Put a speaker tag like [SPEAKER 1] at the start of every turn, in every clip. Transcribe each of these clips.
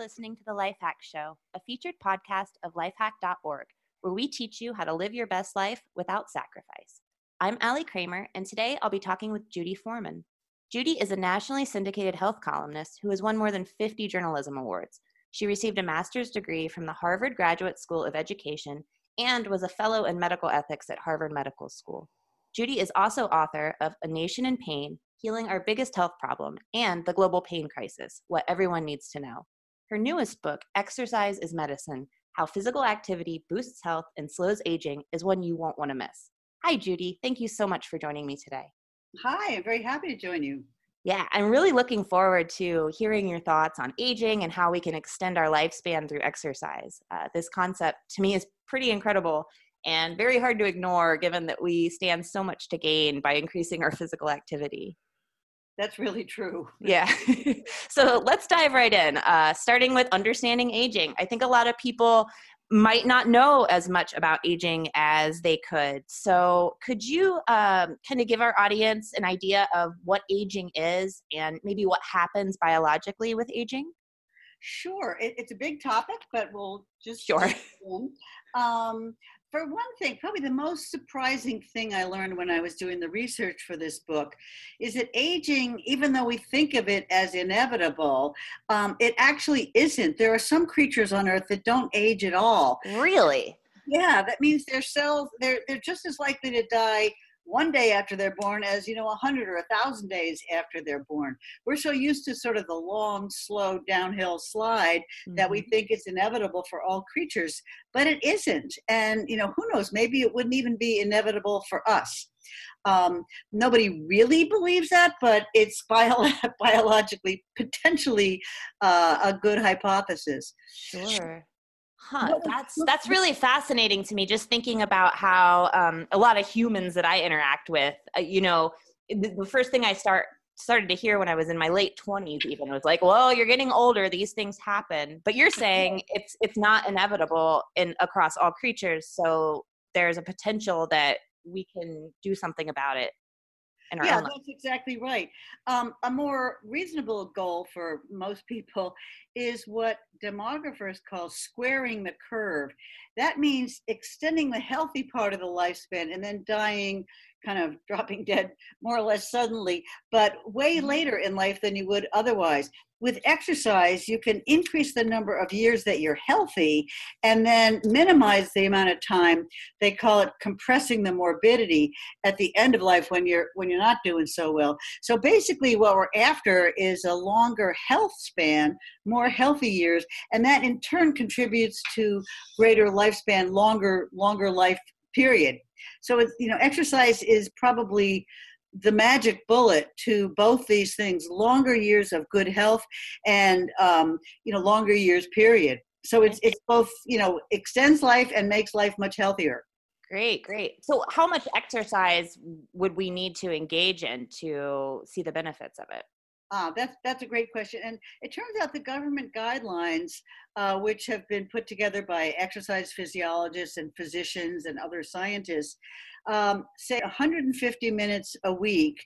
[SPEAKER 1] Listening to the Life Hack Show, a featured podcast of lifehack.org, where we teach you how to live your best life without sacrifice. I'm Allie Kramer, and today I'll be talking with Judy Foreman. Judy is a nationally syndicated health columnist who has won more than 50 journalism awards. She received a master's degree from the Harvard Graduate School of Education and was a fellow in medical ethics at Harvard Medical School. Judy is also author of A Nation in Pain Healing Our Biggest Health Problem and The Global Pain Crisis What Everyone Needs to Know. Her newest book, Exercise is Medicine How Physical Activity Boosts Health and Slows Aging, is one you won't want to miss. Hi, Judy. Thank you so much for joining me today.
[SPEAKER 2] Hi, I'm very happy to join you.
[SPEAKER 1] Yeah, I'm really looking forward to hearing your thoughts on aging and how we can extend our lifespan through exercise. Uh, this concept to me is pretty incredible and very hard to ignore given that we stand so much to gain by increasing our physical activity.
[SPEAKER 2] That's really true.
[SPEAKER 1] Yeah. so let's dive right in, uh, starting with understanding aging. I think a lot of people might not know as much about aging as they could. So, could you um, kind of give our audience an idea of what aging is and maybe what happens biologically with aging?
[SPEAKER 2] Sure. It, it's a big topic, but we'll just
[SPEAKER 1] sure.
[SPEAKER 2] Um, for one thing, probably the most surprising thing I learned when I was doing the research for this book is that aging, even though we think of it as inevitable, um, it actually isn't. There are some creatures on Earth that don't age at all.
[SPEAKER 1] Really?
[SPEAKER 2] Yeah, that means their cells, they're, they're just as likely to die one day after they're born as you know a hundred or a thousand days after they're born we're so used to sort of the long slow downhill slide mm-hmm. that we mm-hmm. think it's inevitable for all creatures but it isn't and you know who knows maybe it wouldn't even be inevitable for us um, nobody really believes that, but it's bio- biologically potentially uh, a good hypothesis.
[SPEAKER 1] Sure. Huh, that's that's really fascinating to me. Just thinking about how um, a lot of humans that I interact with, uh, you know, the, the first thing I start started to hear when I was in my late twenties, even was like, "Well, you're getting older; these things happen." But you're saying it's it's not inevitable in across all creatures, so there's a potential that we can do something about it
[SPEAKER 2] yeah, that's exactly right. Um, a more reasonable goal for most people is what demographers call squaring the curve. That means extending the healthy part of the lifespan and then dying kind of dropping dead more or less suddenly, but way mm-hmm. later in life than you would otherwise. With exercise, you can increase the number of years that you're healthy and then minimize the amount of time. They call it compressing the morbidity at the end of life when you're when you're not doing so well. So basically what we're after is a longer health span, more healthy years, and that in turn contributes to greater lifespan, longer longer life period. So it's you know exercise is probably the magic bullet to both these things: longer years of good health and um, you know longer years period. So it's it's both you know extends life and makes life much healthier.
[SPEAKER 1] Great, great. So how much exercise would we need to engage in to see the benefits of it?
[SPEAKER 2] Ah, that's that's a great question, and it turns out the government guidelines, uh, which have been put together by exercise physiologists and physicians and other scientists, um, say 150 minutes a week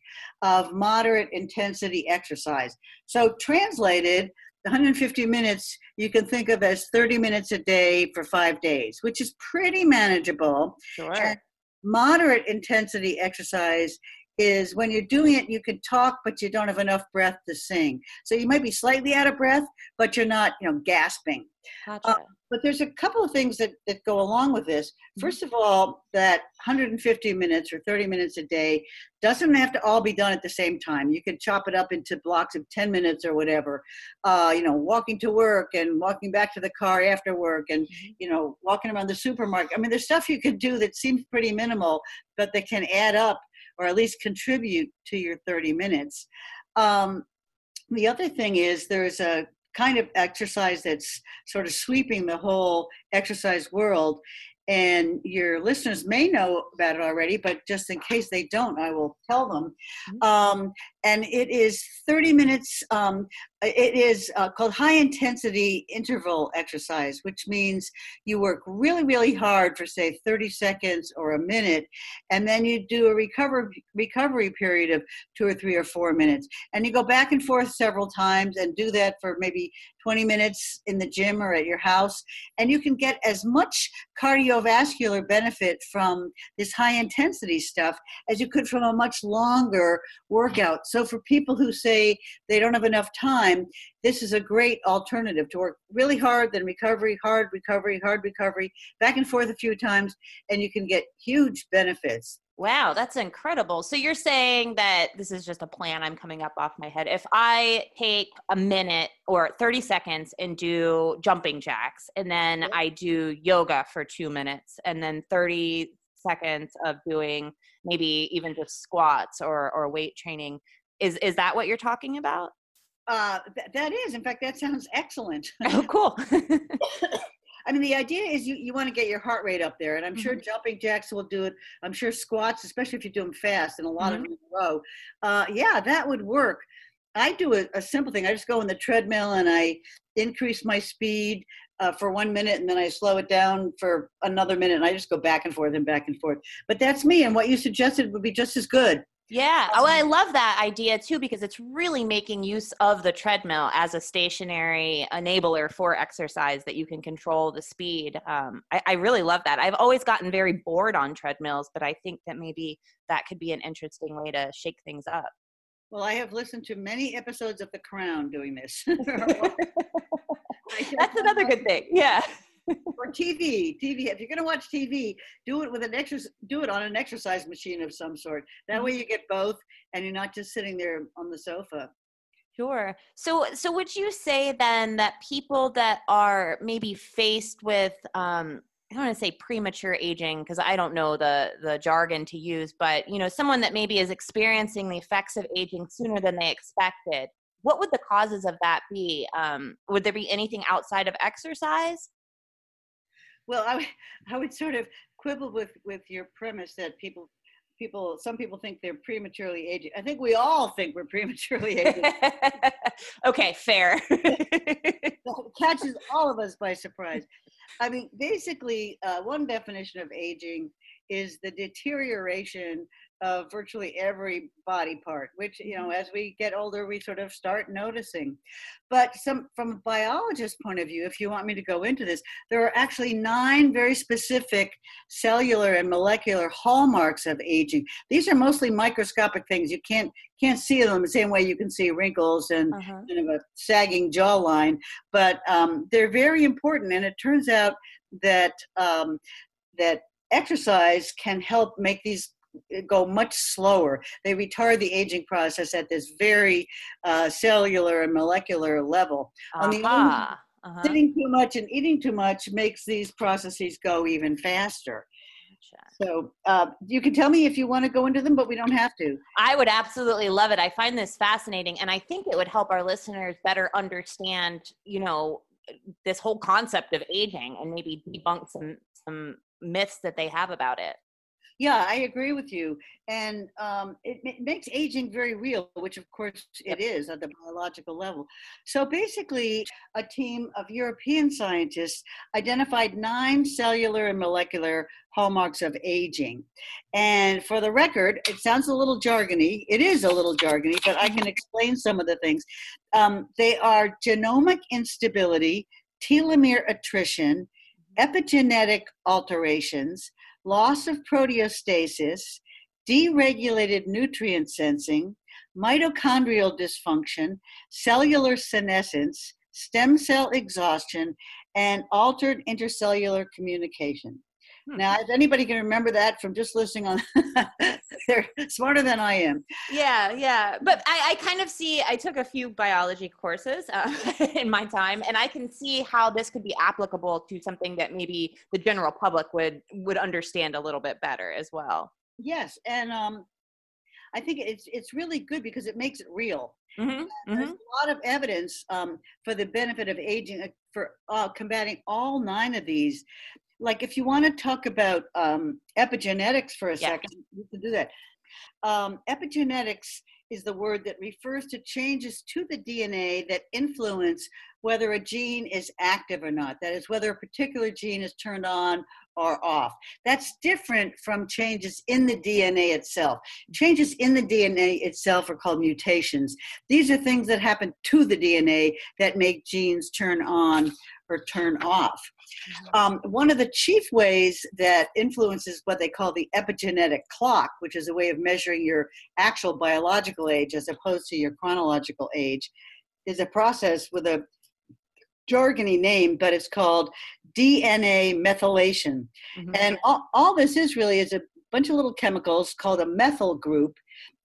[SPEAKER 2] of moderate intensity exercise. So translated, 150 minutes you can think of as 30 minutes a day for five days, which is pretty manageable.
[SPEAKER 1] Sure. And
[SPEAKER 2] moderate intensity exercise is when you're doing it, you can talk, but you don't have enough breath to sing. So you might be slightly out of breath, but you're not, you know, gasping.
[SPEAKER 1] Gotcha. Uh,
[SPEAKER 2] but there's a couple of things that, that go along with this. Mm-hmm. First of all, that 150 minutes or 30 minutes a day doesn't have to all be done at the same time. You can chop it up into blocks of 10 minutes or whatever. Uh, you know, walking to work and walking back to the car after work and, mm-hmm. you know, walking around the supermarket. I mean, there's stuff you could do that seems pretty minimal, but that can add up or at least contribute to your 30 minutes. Um, the other thing is there's a kind of exercise that's sort of sweeping the whole exercise world. And your listeners may know about it already, but just in case they don't, I will tell them. Mm-hmm. Um, and it is 30 minutes. Um, it is uh, called high intensity interval exercise, which means you work really, really hard for say 30 seconds or a minute, and then you do a recovery recovery period of two or three or four minutes, and you go back and forth several times and do that for maybe 20 minutes in the gym or at your house, and you can get as much cardiovascular benefit from this high intensity stuff as you could from a much longer workout. So for people who say they don't have enough time, this is a great alternative to work really hard, then recovery, hard recovery, hard recovery, back and forth a few times, and you can get huge benefits.
[SPEAKER 1] Wow, that's incredible. So you're saying that this is just a plan I'm coming up off my head. If I take a minute or 30 seconds and do jumping jacks, and then I do yoga for two minutes, and then 30 seconds of doing maybe even just squats or, or weight training, is, is that what you're talking about?
[SPEAKER 2] Uh, th- that is, in fact, that sounds excellent.
[SPEAKER 1] Oh, cool.
[SPEAKER 2] I mean, the idea is you, you want to get your heart rate up there, and I'm mm-hmm. sure jumping jacks will do it. I'm sure squats, especially if you do them fast and a lot mm-hmm. of them in a row. Uh, yeah, that would work. I do a, a, simple thing. I just go in the treadmill and I increase my speed uh, for one minute, and then I slow it down for another minute, and I just go back and forth and back and forth. But that's me, and what you suggested would be just as good.
[SPEAKER 1] Yeah. Oh, I love that idea too because it's really making use of the treadmill as a stationary enabler for exercise that you can control the speed. Um, I, I, really love that. I've always gotten very bored on treadmills, but I think that maybe that could be an interesting way to shake things up.
[SPEAKER 2] Well, I have listened to many episodes of The Crown doing this.
[SPEAKER 1] That's another good thing. Yeah
[SPEAKER 2] TV. TV. If you're going to watch TV, do it with an exercise. Do it on an exercise machine of some sort. That way, you get both, and you're not just sitting there on the sofa.
[SPEAKER 1] Sure. So, so would you say then that people that are maybe faced with, um, I don't want to say premature aging because I don't know the the jargon to use, but you know, someone that maybe is experiencing the effects of aging sooner than they expected. What would the causes of that be? Um, would there be anything outside of exercise?
[SPEAKER 2] Well, I, I would sort of quibble with, with your premise that people people some people think they're prematurely aging i think we all think we're prematurely aging
[SPEAKER 1] okay fair.
[SPEAKER 2] Catches all of us by surprise. I mean basically uh, one definition of aging is the deterioration of virtually every body part, which, you know, mm-hmm. as we get older, we sort of start noticing. But some, from a biologist point of view, if you want me to go into this, there are actually nine very specific cellular and molecular hallmarks of aging. These are mostly microscopic things. You can't can't see them the same way you can see wrinkles and uh-huh. kind of a sagging jawline, but um, they're very important. And it turns out that um, that exercise can help make these go much slower. They retard the aging process at this very uh, cellular and molecular level.
[SPEAKER 1] Uh-huh. On the uh-huh.
[SPEAKER 2] uh-huh. sitting too much and eating too much makes these processes go even faster. So uh, you can tell me if you want to go into them, but we don't have to.
[SPEAKER 1] I would absolutely love it. I find this fascinating, and I think it would help our listeners better understand, you know, this whole concept of aging and maybe debunk some some myths that they have about it.
[SPEAKER 2] Yeah, I agree with you. And um, it, it, makes aging very real, which of course it is at the biological level. So basically, a team of European scientists identified nine cellular and molecular hallmarks of aging. And for the record, it sounds a little jargony. It is a little jargony, but I can explain some of the things. Um, they are genomic instability, telomere attrition, epigenetic alterations, loss of proteostasis, deregulated nutrient sensing, mitochondrial dysfunction, cellular senescence, stem cell exhaustion, and altered intercellular communication. Hmm. Now, if anybody can remember that from just listening on, they're smarter than I am.
[SPEAKER 1] Yeah, yeah. But I, I kind of see, I took a few biology courses uh, in my time, and I can see how this could be applicable to something that maybe the general public would would understand a little bit better as well.
[SPEAKER 2] Yes, and um, I think it's it's really good because it makes it real.
[SPEAKER 1] Mm-hmm,
[SPEAKER 2] There's mm-hmm. a lot of evidence um, for the benefit of aging uh, for uh, combating all nine of these like if you want to talk about um, epigenetics for a yeah. second, you can do that. Um, epigenetics is the word that refers to changes to the DNA that influence whether a gene is active or not. That is, whether a particular gene is turned on or off. That's different from changes in the DNA itself. Changes in the DNA itself are called mutations. These are things that happen to the DNA that make genes turn on or turn off. Mm-hmm. Um, one of the chief ways that influences what they call the epigenetic clock, which is a way of measuring your actual biological age as opposed to your chronological age, is a process with a jargony name, but it's called DNA methylation. Mm-hmm. And all, all this is really is a bunch of little chemicals called a methyl group,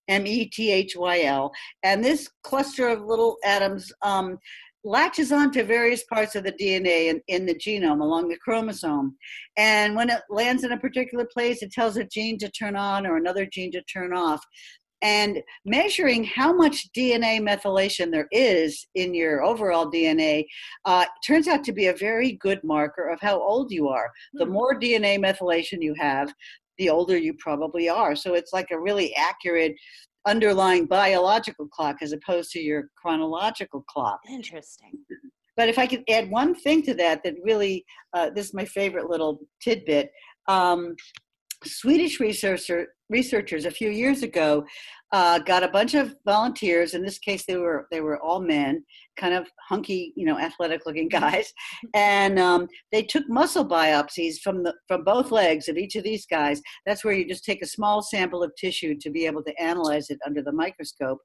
[SPEAKER 2] M E T H Y L. And this cluster of little atoms um, latches onto various parts of the DNA in, in the genome along the chromosome. And when it lands in a particular place, it tells a gene to turn on or another gene to turn off. And measuring how much DNA methylation there is in your overall DNA uh, turns out to be a very good marker of how old you are. The hmm. more DNA methylation you have, the older you probably are. So it's like a really accurate underlying biological clock as opposed to your chronological clock.
[SPEAKER 1] Interesting.
[SPEAKER 2] But if I could add one thing to that, that really, uh, this is my favorite little tidbit. Um, Swedish researcher, researchers a few years ago uh, got a bunch of volunteers. In this case, they were they were all men, kind of hunky, you know, athletic looking guys, and um, they took muscle biopsies from the from both legs of each of these guys. That's where you just take a small sample of tissue to be able to analyze it under the microscope.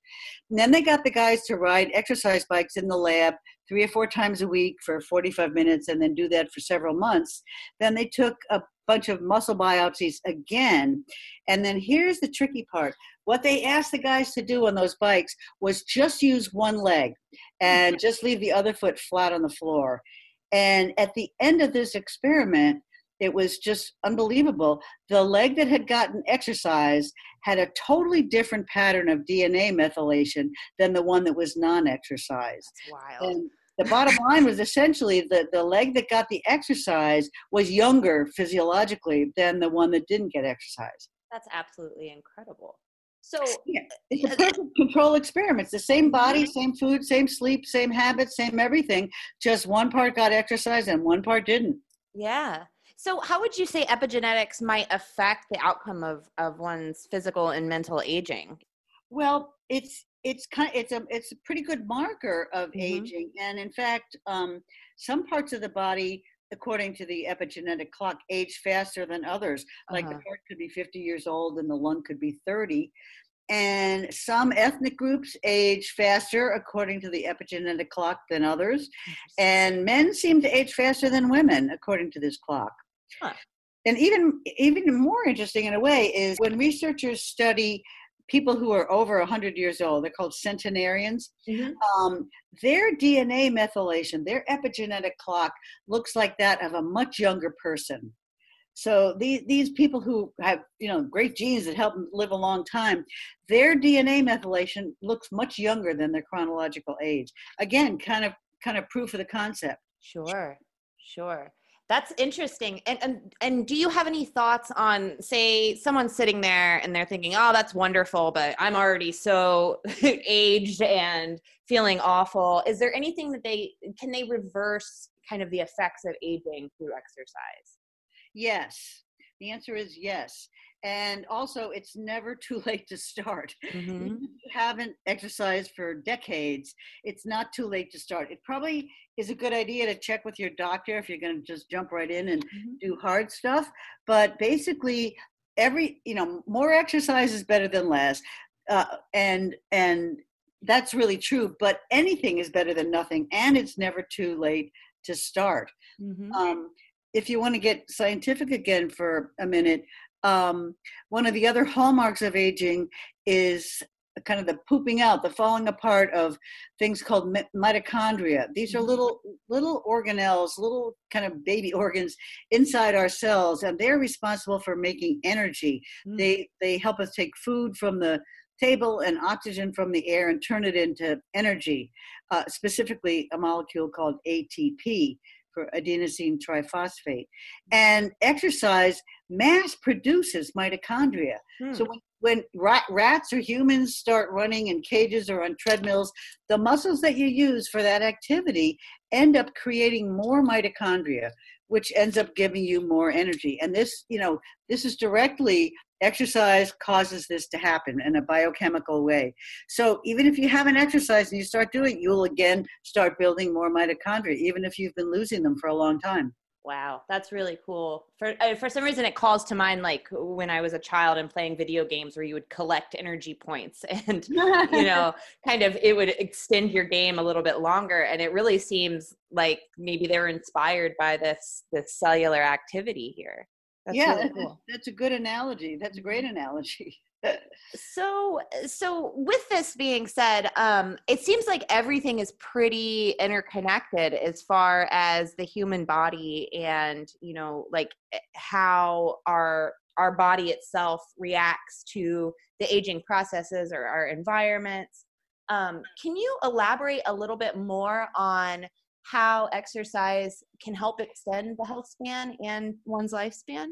[SPEAKER 2] And then they got the guys to ride exercise bikes in the lab three or four times a week for 45 minutes, and then do that for several months. Then they took a bunch of muscle biopsies again. And then here's the tricky part. What they asked the guys to do on those bikes was just use one leg and mm-hmm. just leave the other foot flat on the floor. And at the end of this experiment, it was just unbelievable. The leg that had gotten exercise had a totally different pattern of DNA methylation than the one that was non exercise.
[SPEAKER 1] Wild.
[SPEAKER 2] The bottom line was essentially that the leg that got the exercise was younger physiologically than the one that didn't get exercise.
[SPEAKER 1] That's absolutely incredible. So
[SPEAKER 2] yeah, it's a perfect control experiment. It's the same body, same food, same sleep, same habits, same everything. Just one part got exercise and one part didn't.
[SPEAKER 1] Yeah. So how would you say epigenetics might affect the outcome of, of one's physical and mental aging?
[SPEAKER 2] Well, it's it's kind of, it's a it's a pretty good marker of mm-hmm. aging and in fact um, some parts of the body according to the epigenetic clock age faster than others like uh-huh. the heart could be 50 years old and the lung could be 30 and some ethnic groups age faster according to the epigenetic clock than others and men seem to age faster than women according to this clock huh. and even even more interesting in a way is when researchers study people who are over 100 years old they're called centenarians. Mm-hmm. um, their dna methylation their epigenetic clock looks like that of a much younger person. So these, these people who have you know great genes that help them live a long time their dna methylation looks much younger than their chronological age. Again kind of kind of proof of the concept.
[SPEAKER 1] Sure sure that's interesting. And, and and do you have any thoughts on say someone's sitting there and they're thinking, "Oh, that's wonderful, but I'm already so aged and feeling awful." Is there anything that they can they reverse kind of the effects of aging through exercise?
[SPEAKER 2] Yes. The answer is yes and also it's never too late to start mm-hmm. if you haven't exercised for decades it's not too late to start it probably is a good idea to check with your doctor if you're going to just jump right in and mm-hmm. do hard stuff but basically every you know more exercise is better than less uh, and and that's really true but anything is better than nothing and it's never too late to start mm-hmm. um, if you want to get scientific again for a minute um, one of the other hallmarks of aging is kind of the pooping out, the falling apart of things called mitochondria. These are mm-hmm. little little organelles, little kind of baby organs inside our cells, and they're responsible for making energy. Mm. They they help us take food from the table and oxygen from the air and turn it into energy, uh, specifically a molecule called ATP for adenosine triphosphate. And exercise mass produces mitochondria. Hmm. So when, when rat, rats or humans start running in cages or on treadmills, the muscles that you use for that activity end up creating more mitochondria, which ends up giving you more energy. And this, you know, this is directly exercise causes this to happen in a biochemical way. So even if you haven't exercised and you start doing, it, you'll again start building more mitochondria, even if you've been losing them for a long time.
[SPEAKER 1] Wow, that's really cool. For uh, for some reason, it calls to mind like when I was a child and playing video games, where you would collect energy points, and you know, kind of it would extend your game a little bit longer. And it really seems like maybe they were inspired by this this cellular activity here.
[SPEAKER 2] That's yeah, really cool. that's a good analogy. That's a great mm-hmm. analogy.
[SPEAKER 1] so so with this being said um it seems like everything is pretty interconnected as far as the human body and you know like eh, how our our body itself reacts to the aging processes or our environments um, can you elaborate a little bit more on how exercise can help extend the health span and one's lifespan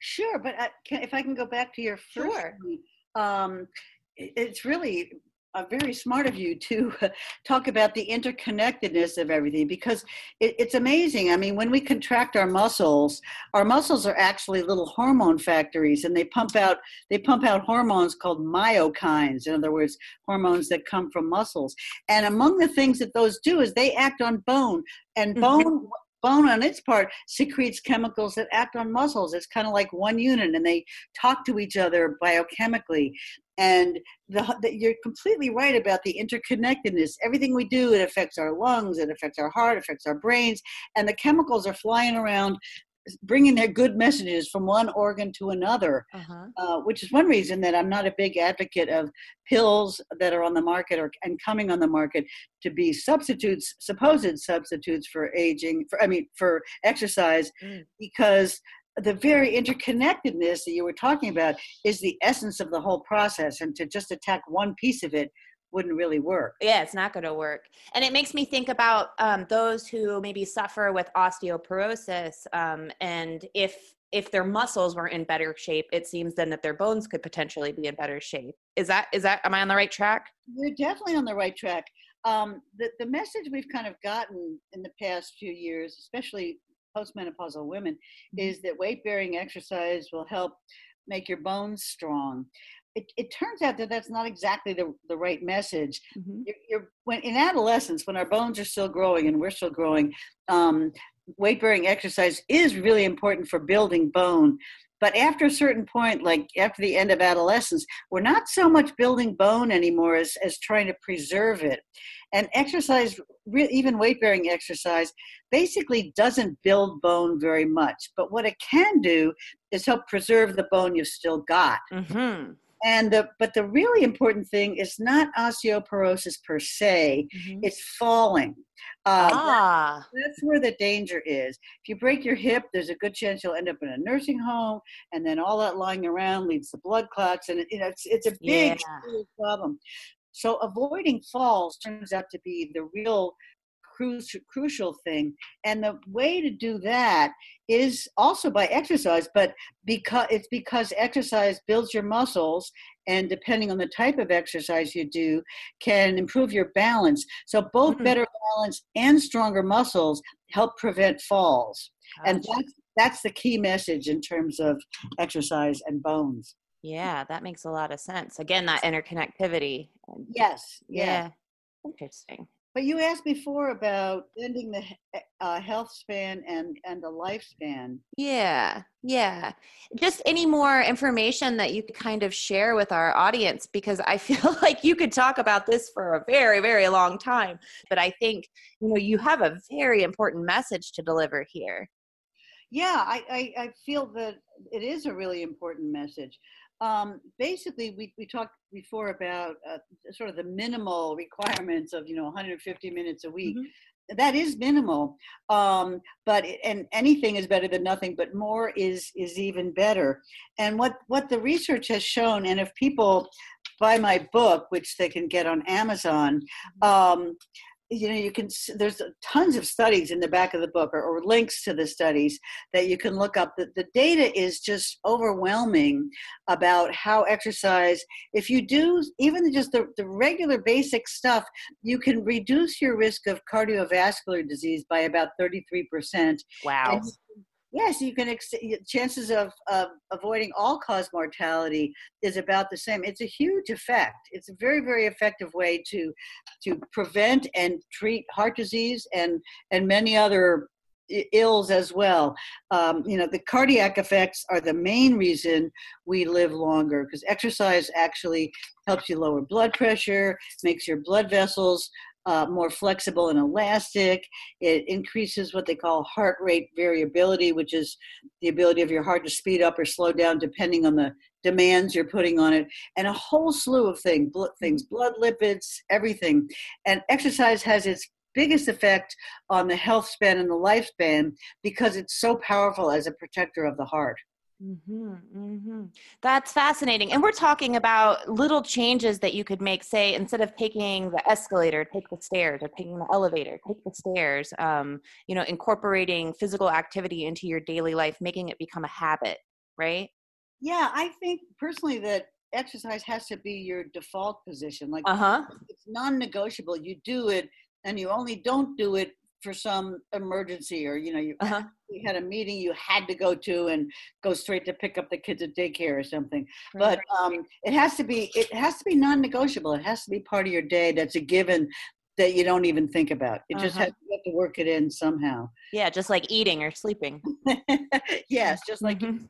[SPEAKER 2] Sure, but I can, if I can go back to your first
[SPEAKER 1] sure.
[SPEAKER 2] point, um, it's really uh, very smart of you to talk about the interconnectedness of everything because it, it's amazing. I mean, when we contract our muscles, our muscles are actually little hormone factories, and they pump out they pump out hormones called myokines. In other words, hormones that come from muscles. And among the things that those do is they act on bone, and mm-hmm. bone bone on its part secretes chemicals that act on muscles. It's kind of like one unit and they talk to each other biochemically. And the, the, you're completely right about the interconnectedness. Everything we do it affects our lungs it affects our heart it affects our brains and the chemicals are flying around bringing their good messages from one organ to another, uh-huh. uh, which is one reason that I'm not a big advocate of pills that are on the market or and coming on the market to be substitutes, supposed substitutes for aging. For I mean, for exercise, mm. because the very interconnectedness that you were talking about is the essence of the whole process, and to just attack one piece of it wouldn't really work.
[SPEAKER 1] Yeah, it's not going to work. And it makes me think about um, those who maybe suffer with osteoporosis, um, and if if their muscles were in better shape, it seems then that their bones could potentially be in better shape. Is that is that am I on the right track?
[SPEAKER 2] You're definitely on the right track. Um, the the message we've kind of gotten in the past few years, especially postmenopausal women, mm-hmm. is that weight bearing exercise will help make your bones strong it, it turns out that that's not exactly the, the right message. Mm-hmm. You're, you're, when in adolescence, when our bones are still growing and we're still growing, um, weight bearing exercise is really important for building bone. But after a certain point, like after the end of adolescence, we're not so much building bone anymore as, as trying to preserve it. And exercise, even weight bearing exercise, basically doesn't build bone very much. But what it can do is help preserve the bone you've still got. Mm-hmm and the but the really important thing is not osteoporosis per se mm-hmm. it's falling uh, ah. That, that's where the danger is if you break your hip there's a good chance you'll end up in a nursing home and then all that lying around leads to blood clots and it, you know it's, it's a big yeah. problem so avoiding falls turns out to be the real crucial crucial thing. And the way to do that is also by exercise but because it's because exercise builds your muscles and depending on the type of exercise you do can improve your balance. So both mm-hmm. better balance and stronger muscles help prevent falls. Gotcha. and that's that's the key message in terms of exercise and bones.
[SPEAKER 1] Yeah that makes a lot of sense. Again that interconnectivity.
[SPEAKER 2] Yes yeah, yeah.
[SPEAKER 1] interesting
[SPEAKER 2] but you asked before about ending the eh, uh, health span and and the lifespan.
[SPEAKER 1] Yeah, yeah. Just any more information that you could kind of share with our audience because I feel like you could talk about this for a very, very long time. But I think you know you have a very important message to deliver here.
[SPEAKER 2] Yeah, I, I, I feel that it is a really important message um, basically we, we talked before about uh, sort of the minimal requirements of you know 150 minutes a week mm-hmm. that is minimal um, but and anything is better than nothing but more is is even better and what what the research has shown and if people buy my book which they can get on amazon mm-hmm. um, you know you can there's tons of studies in the back of the book or, or links to the studies that you can look up. That the data is just overwhelming about how exercise if you do even just the, the regular basic stuff you can reduce your risk of cardiovascular disease by about 33%
[SPEAKER 1] wow
[SPEAKER 2] Yes, you can. Ex- chances of, of avoiding all cause mortality is about the same. It's a huge effect. It's a very, very effective way to to prevent and treat heart disease and and many other ills as well. Um, you know, the cardiac effects are the main reason we live longer because exercise actually helps you lower blood pressure, makes your blood vessels uh, more flexible and elastic. It increases what they call heart rate variability, which is the ability of your heart to speed up or slow down depending on the demands you're putting on it, and a whole slew of thing, bl- things, blood lipids, everything. And exercise has its biggest effect on the health span and the lifespan because it's so powerful as a protector of the heart.
[SPEAKER 1] Mm-hmm, mm-hmm. That's fascinating. And we're talking about little changes that you could make. Say, instead of taking the escalator, take the stairs, or taking the elevator, take the stairs. Um, you know, incorporating physical activity into your daily life, making it become a habit, right?
[SPEAKER 2] Yeah, I think personally that exercise has to be your default position. Like,
[SPEAKER 1] uh-huh.
[SPEAKER 2] it's non-negotiable. You do it, and you only don't do it for some emergency or you know you, uh-huh. you, had a meeting you had to go to and go straight to pick up the kids at daycare or something right. but um, it has to be it has to be non-negotiable it has to be part of your day that's a given that you don't even think about it uh-huh. just has to, you have to work it in somehow
[SPEAKER 1] yeah just like eating or sleeping
[SPEAKER 2] yes just like mm-hmm.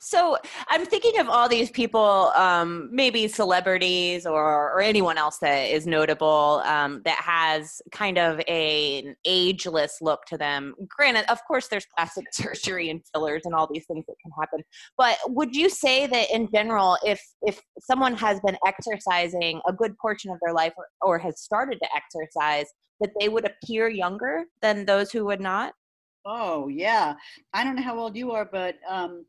[SPEAKER 1] So I'm thinking of all these people, um, maybe celebrities or, or anyone else that is notable um, that has kind of a, an ageless look to them. Granted, of course, there's plastic surgery and fillers and all these things that can happen. But would you say that in general, if if someone has been exercising a good portion of their life or, or has started to exercise, that they would appear younger than those who would not?
[SPEAKER 2] Oh yeah, I don't know how old you are, but um,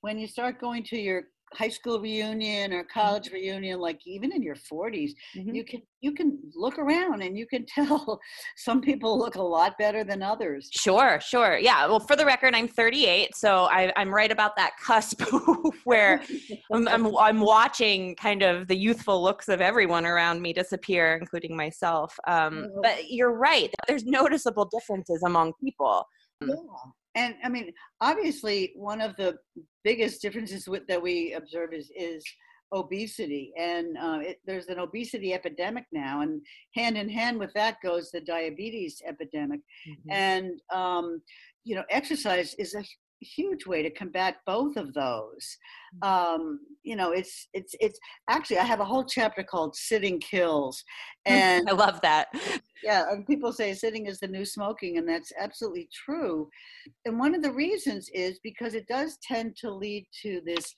[SPEAKER 2] when you start going to your high school reunion or mm-hmm. college reunion like even in your 40s mm-hmm. you can you can look around and you can tell some people look a lot better than others
[SPEAKER 1] sure sure yeah well for the record i'm 38 so I, am right about that cusp where I'm, I'm, I'm watching kind of the youthful looks of everyone around me disappear including myself um, oh. but you're right there's noticeable differences among people
[SPEAKER 2] yeah. And I mean, obviously, one of the biggest differences with, that we observe is, is obesity. And uh, it, there's an obesity epidemic now. And hand in hand with that goes the diabetes epidemic. Mm-hmm. And, um, you know, exercise is a huge way to combat both of those. Mm. um, you know it's it's it's actually i have a whole chapter called sitting kills and
[SPEAKER 1] i love that.
[SPEAKER 2] Yeah and people say sitting is the new smoking and that's absolutely true. And one of the reasons is because it does tend to lead to this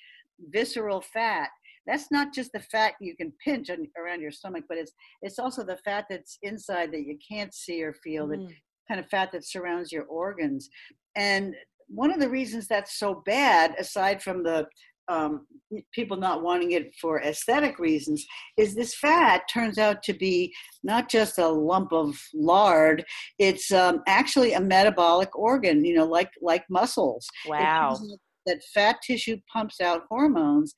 [SPEAKER 2] visceral fat. That's not just the fat you can pinch on, around your stomach but it's it's also the fat that's inside that you can't see or feel mm. the kind of fat that surrounds your organs. And one of the reasons that's so bad, aside from the um, people not wanting it for aesthetic reasons, is this fat turns out to be not just a lump of lard; it's um, actually a metabolic organ. You know, like like muscles.
[SPEAKER 1] Wow.
[SPEAKER 2] That fat tissue pumps out hormones,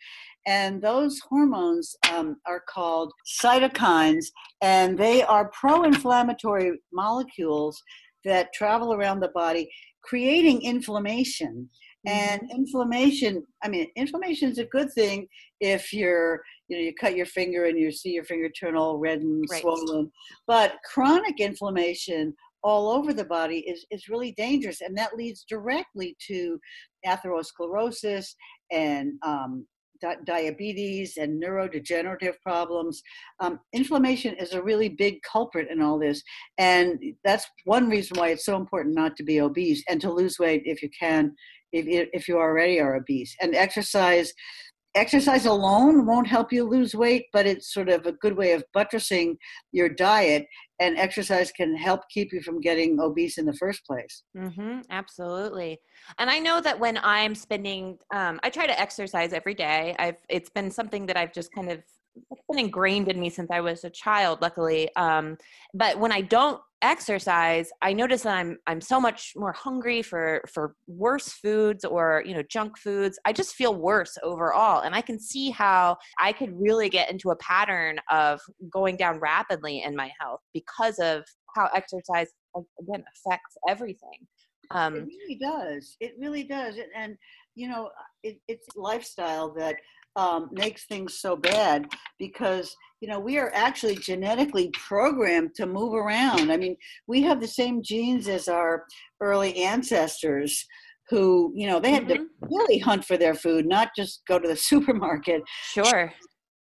[SPEAKER 2] and those hormones um, are called cytokines, and they are pro-inflammatory molecules that travel around the body creating inflammation. And mm-hmm. inflammation, I mean, inflammation is a good thing if you're, you know, you cut your finger and you see your finger turn all red and right. swollen. But chronic inflammation all over the body is, is really dangerous. And that leads directly to atherosclerosis and um, diabetes and neurodegenerative problems. Um, inflammation is a really big culprit in all this. And that's one reason why it's so important not to be obese and to lose weight if you can, if, if you already are obese. And exercise exercise alone won't help you lose weight, but it's sort of a good way of buttressing your diet. And exercise can help keep you from getting obese in the first place.
[SPEAKER 1] Mm-hmm, absolutely. And I know that when I'm spending, um, I try to exercise every day. I've it's been something that I've just kind of it's been ingrained in me since I was a child, luckily. Um, but when I don't exercise, I notice that I'm I'm so much more hungry for for worse foods or you know junk foods. I just feel worse overall, and I can see how I could really get into a pattern of going down rapidly in my health because of how exercise again affects everything.
[SPEAKER 2] Um, it really does. It really does. And you know, it, it's lifestyle that um, makes things so bad because you know we are actually genetically programmed to move around. I mean we have the same genes as our early ancestors who you know they had mm-hmm. to really hunt for their food not just go to the supermarket.
[SPEAKER 1] Sure.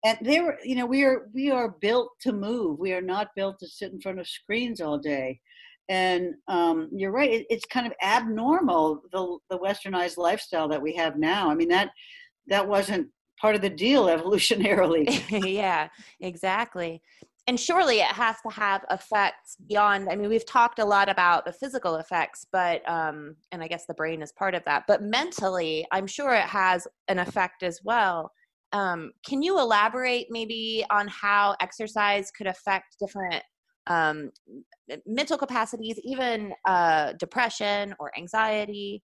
[SPEAKER 2] And they were you know we are we are built to move. We are not built to sit in front of screens all day. And um, you're right it, it's kind of abnormal the the westernized lifestyle that we have now. I mean that that wasn't part of the deal evolutionarily.
[SPEAKER 1] yeah, exactly. And surely it has to have effects beyond. I mean, we've talked a lot about the physical effects, but, um, and I guess the brain is part of that, but mentally, I'm sure it has an effect as well. Um, can you elaborate maybe on how exercise could affect different um, mental capacities, even uh, depression or anxiety?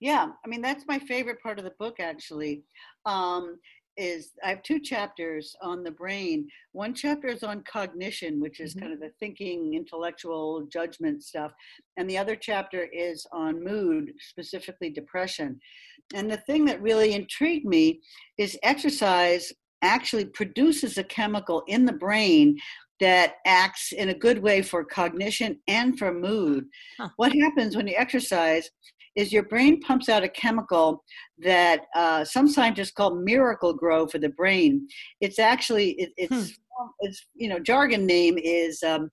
[SPEAKER 2] Yeah, I mean that's my favorite part of the book actually. Um, is I have two chapters on the brain. One chapter is on cognition, which is mm-hmm. kind of the thinking, intellectual judgment stuff, and the other chapter is on mood, specifically depression. And the thing that really intrigued me is exercise actually produces a chemical in the brain that acts in a good way for cognition and for mood. Huh. What happens when you exercise is your brain pumps out a chemical that uh, some scientists call Miracle-Gro for the brain. It's actually it, it's hmm. it's you know jargon name is um,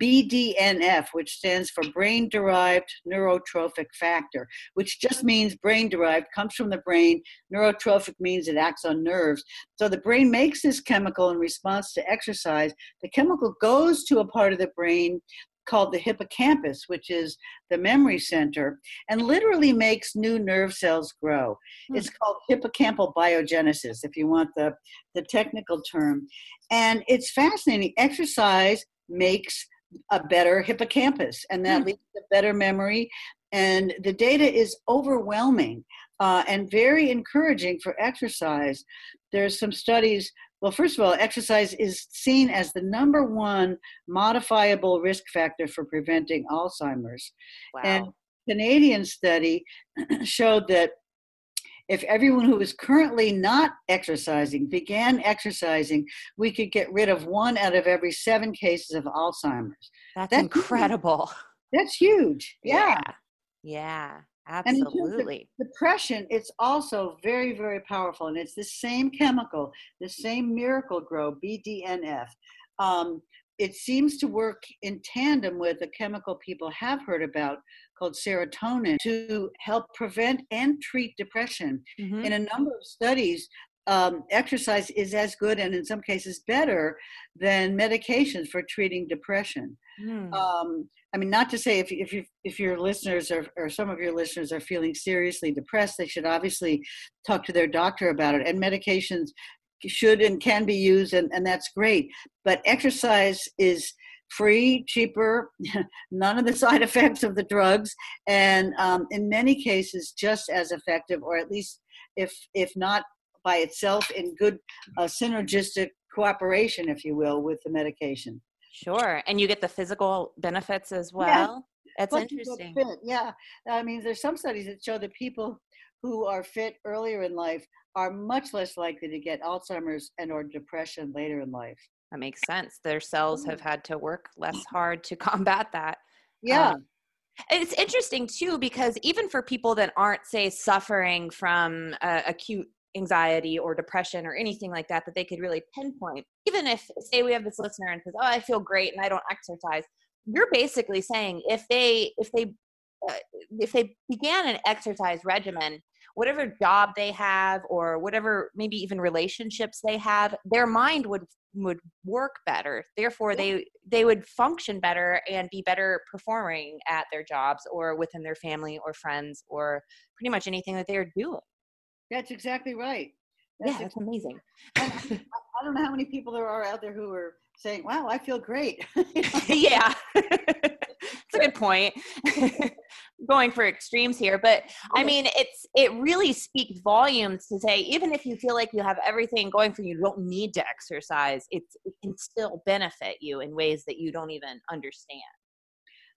[SPEAKER 2] BDNF, which stands for brain derived neurotrophic factor, which just means brain derived, comes from the brain. Neurotrophic means it acts on nerves. So the brain makes this chemical in response to exercise. The chemical goes to a part of the brain called the hippocampus, which is the memory center, and literally makes new nerve cells grow. Hmm. It's called hippocampal biogenesis, if you want the, the technical term. And it's fascinating. Exercise makes a better hippocampus, and that hmm. leads to better memory. And the data is overwhelming uh, and very encouraging for exercise. There's some studies well, first of all, exercise is seen as the number one modifiable risk factor for preventing Alzheimer's. Wow. And Canadian study showed that if everyone who is currently not exercising began exercising, we could get rid of one out of every seven cases of Alzheimer's.
[SPEAKER 1] That's, That's incredible.
[SPEAKER 2] Huge. That's huge. Yeah.
[SPEAKER 1] Yeah. yeah. Absolutely.
[SPEAKER 2] depression, it's also very, very powerful. And it's the same chemical, the same Miracle-Gro, BDNF. Um, it seems to work in tandem with a chemical people have heard about called serotonin to help prevent and treat depression. Mm-hmm. In a number of studies, um, exercise is as good and in some cases better than medications for treating depression. Mm. Um, I mean, not to say if if you, if your listeners are, or some of your listeners are feeling seriously depressed, they should obviously talk to their doctor about it. And medications should and can be used, and, and that's great. But exercise is free, cheaper, none of the side effects of the drugs, and um, in many cases just as effective, or at least if if not by itself in good uh, synergistic cooperation, if you will, with the medication.
[SPEAKER 1] Sure. And you get the physical benefits as well. Yeah. That's interesting.
[SPEAKER 2] Yeah. I mean, there's some studies that show that people who are fit earlier in life are much less likely to get Alzheimer's and or depression later in life.
[SPEAKER 1] That makes sense. Their cells have had to work less hard to combat that.
[SPEAKER 2] Yeah. Um,
[SPEAKER 1] it's interesting too because even for people that aren't say suffering from uh, acute anxiety or depression or anything like that that they could really pinpoint even if say we have this listener and says oh i feel great and i don't exercise you're basically saying if they if they uh, if they began an exercise regimen whatever job they have or whatever maybe even relationships they have their mind would would work better therefore they they would function better and be better performing at their jobs or within their family or friends or pretty much anything that they're doing
[SPEAKER 2] that's exactly right.
[SPEAKER 1] That's yeah, that's amazing.
[SPEAKER 2] I I don't know how many people there are out there who are saying, "Wow, I feel great."
[SPEAKER 1] yeah, it's a good point. Going for extremes here, but I mean, it's it really speaks volumes to say even if you feel like you have everything going for you, you don't need to exercise. It's it can still benefit you in ways that you don't even understand.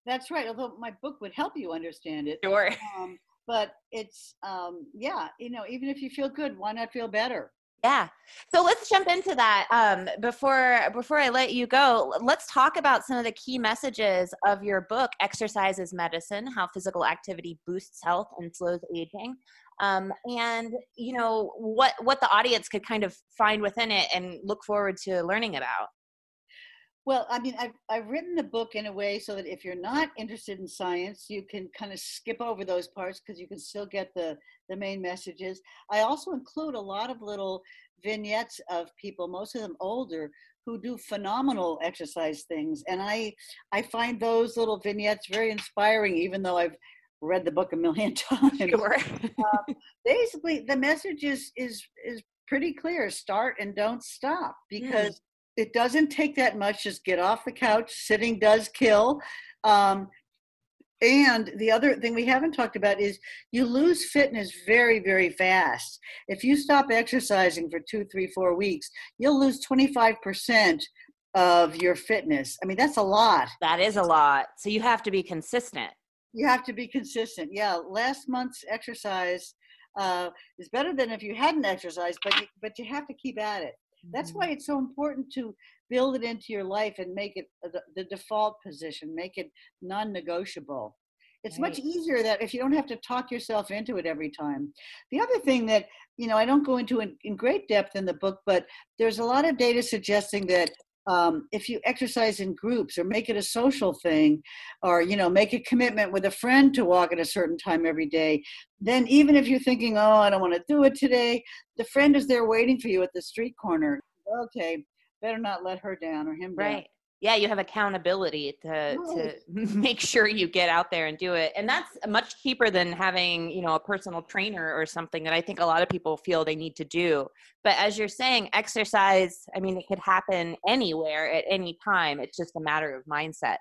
[SPEAKER 2] That's right. Although my book would help you understand it.
[SPEAKER 1] Sure.
[SPEAKER 2] Um, but it's um, yeah, you know, even if you feel good, why not feel better?
[SPEAKER 1] Yeah. So let's jump into that. Um, before before I let you go, let's talk about some of the key messages of your book, "Exercise is Medicine: How Physical Activity Boosts Health and Slows Aging." Um, and you know what what the audience could kind of find within it and look forward to learning about.
[SPEAKER 2] Well, I mean, I've, I've written the book in a way so that if you're not interested in science, you can kind of skip over those parts because you can still get the, the main messages. I also include a lot of little vignettes of people, most of them older, who do phenomenal exercise things. And I, I find those little vignettes very inspiring, even though I've read the book a million times.
[SPEAKER 1] Sure.
[SPEAKER 2] uh, basically, the message is, is, is pretty clear start and don't stop hmm. because. Mm it doesn't take that much. Just get off the couch. Sitting does kill. Um, and the other thing we haven't talked about is you lose fitness very, very fast. If you stop exercising for two, three, four weeks, you'll lose 25% of your fitness. I mean, that's a lot.
[SPEAKER 1] That is a lot. So you have to be consistent.
[SPEAKER 2] You have to be consistent. Yeah. Last month's exercise uh, is better than if you hadn't exercised, but you, but you have to keep at it. That's mm-hmm. why it's so important to build it into your life and make it the, the default position, make it non negotiable. It's right. much easier that if you don't have to talk yourself into it every time. The other thing that, you know, I don't go into in, in great depth in the book, but there's a lot of data suggesting that um, if you exercise in groups or make it a social thing or you know make a commitment with a friend to walk at a certain time every day then even if you're thinking oh i don't want to do it today the friend is there waiting for you at the street corner. Okay better not let her down or him
[SPEAKER 1] right yeah you have accountability to to make sure you get out there and do it and that's much cheaper than having you know a personal trainer or something that i think a lot of people feel they need to do but as you're saying exercise i mean it could happen anywhere at any time it's just a matter of mindset.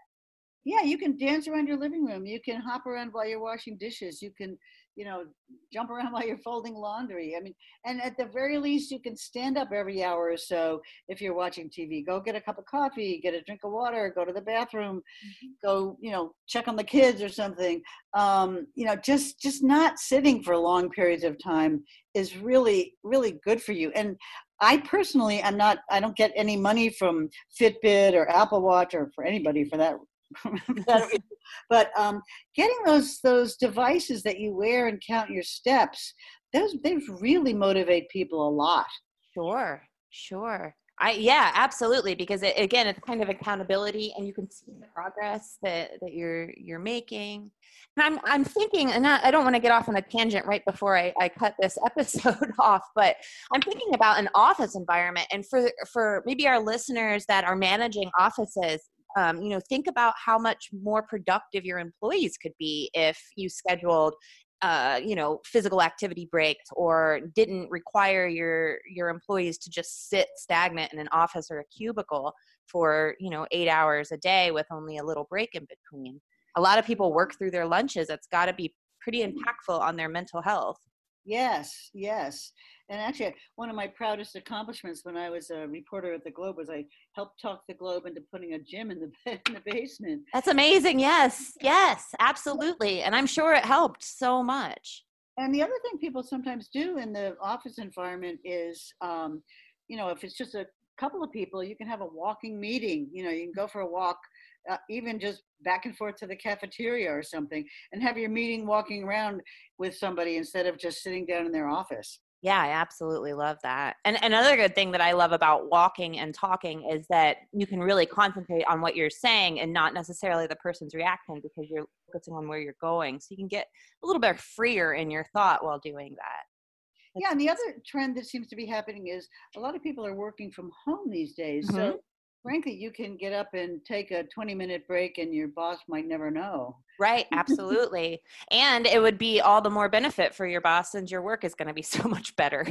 [SPEAKER 2] Yeah you can dance around your living room you can hop around while you're washing dishes you can you know, jump around while you're folding laundry. I mean, and at the very least, you can stand up every hour or so if you're watching TV. Go get a cup of coffee, get a drink of water, go to the bathroom, mm-hmm. go, you know, check on the kids or something. Um, you know, just just not sitting for long periods of time is really really good for you. And I personally I'm not. I don't get any money from Fitbit or Apple Watch or for anybody for that but um, getting those those devices that you wear and count your steps, those they really motivate people a lot.
[SPEAKER 1] Sure, sure. I yeah, absolutely. Because it, again, it's kind of accountability, and you can see the progress that that you're you're making. And I'm I'm thinking, and I, I don't want to get off on a tangent right before I, I cut this episode off, but I'm thinking about an office environment, and for for maybe our listeners that are managing offices, um, you know think about how much more productive your employees could be if you scheduled uh, you know physical activity breaks or didn't require your your employees to just sit stagnant in an office or a cubicle for you know eight hours a day with only a little break in between. A lot of people work through their lunches. It's got to be pretty impactful on their mental health
[SPEAKER 2] yes yes and actually, one of my proudest accomplishments when I was a reporter at the Globe was I helped talk the Globe into putting a gym in the in the basement.
[SPEAKER 1] That's amazing. Yes, yes, absolutely, and I'm sure it helped so much.
[SPEAKER 2] And the other thing people sometimes do in the office environment is, um, you know, if it's just a couple of people, you can have a walking meeting. You know, you can go for a walk uh, even just back and forth to the cafeteria or something and have your meeting walking around with somebody instead of just sitting down in their office.
[SPEAKER 1] Yeah, I absolutely love that. And another good thing that I love about walking and talking is that you can really concentrate on what you're saying and not necessarily the person's reaction because you're focusing on where you're going. So you can get a little bit freer in your thought while doing that.
[SPEAKER 2] Yeah, and the other trend that seems to be happening is a lot of people are working from home these days. Mm-hmm. So frankly, you can get up and take a 20 minute break and your boss might never know.
[SPEAKER 1] Right, absolutely. and it would be all the more benefit for your boss since your work is going to be so much better.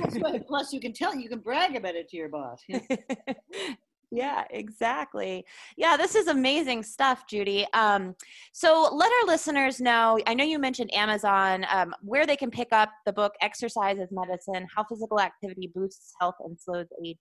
[SPEAKER 2] Plus, you can tell, you can brag about it to your boss.
[SPEAKER 1] yeah exactly yeah this is amazing stuff judy um, so let our listeners know i know you mentioned amazon um, where they can pick up the book exercise is medicine how physical activity boosts health and slows aging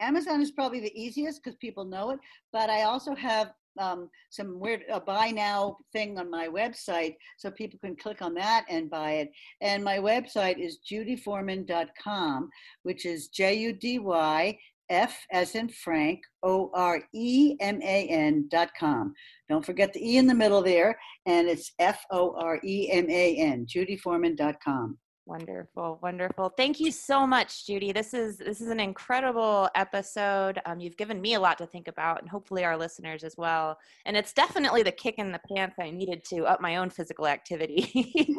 [SPEAKER 2] amazon is probably the easiest because people know it but i also have um, some weird a buy now thing on my website so people can click on that and buy it and my website is judyforeman.com which is j-u-d-y F as in Frank, O R E M A N dot com. Don't forget the E in the middle there, and it's F O R E M A N, judyforeman dot com.
[SPEAKER 1] Wonderful, wonderful. Thank you so much, Judy. This is this is an incredible episode. Um, you've given me a lot to think about, and hopefully our listeners as well. And it's definitely the kick in the pants I needed to up my own physical activity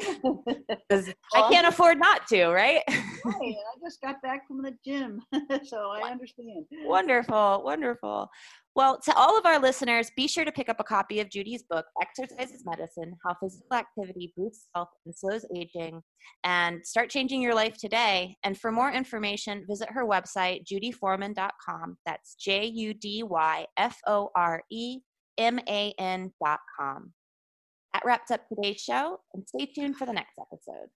[SPEAKER 1] because I can't afford not to, right? right.
[SPEAKER 2] I just got back from the gym, so I understand.
[SPEAKER 1] Wonderful, wonderful. Well, to all of our listeners, be sure to pick up a copy of Judy's book, Exercise is Medicine How Physical Activity Boosts Health and Slows Aging, and start changing your life today. And for more information, visit her website, judyforeman.com. That's J U D Y F O R E M A N.com. That wraps up today's show, and stay tuned for the next episode.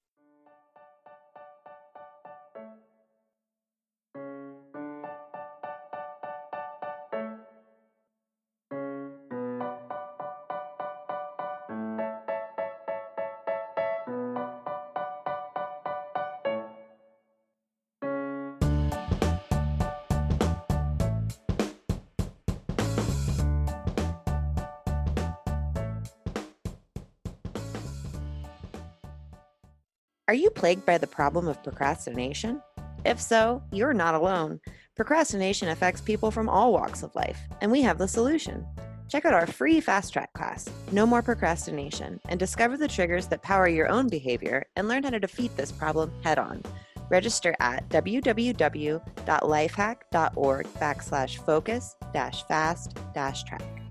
[SPEAKER 1] Are you plagued by the problem of procrastination? If so, you're not alone. Procrastination affects people from all walks of life, and we have the solution. Check out our free fast track class, No More Procrastination, and discover the triggers that power your own behavior and learn how to defeat this problem head on. Register at www.lifehack.org backslash focus dash fast dash track.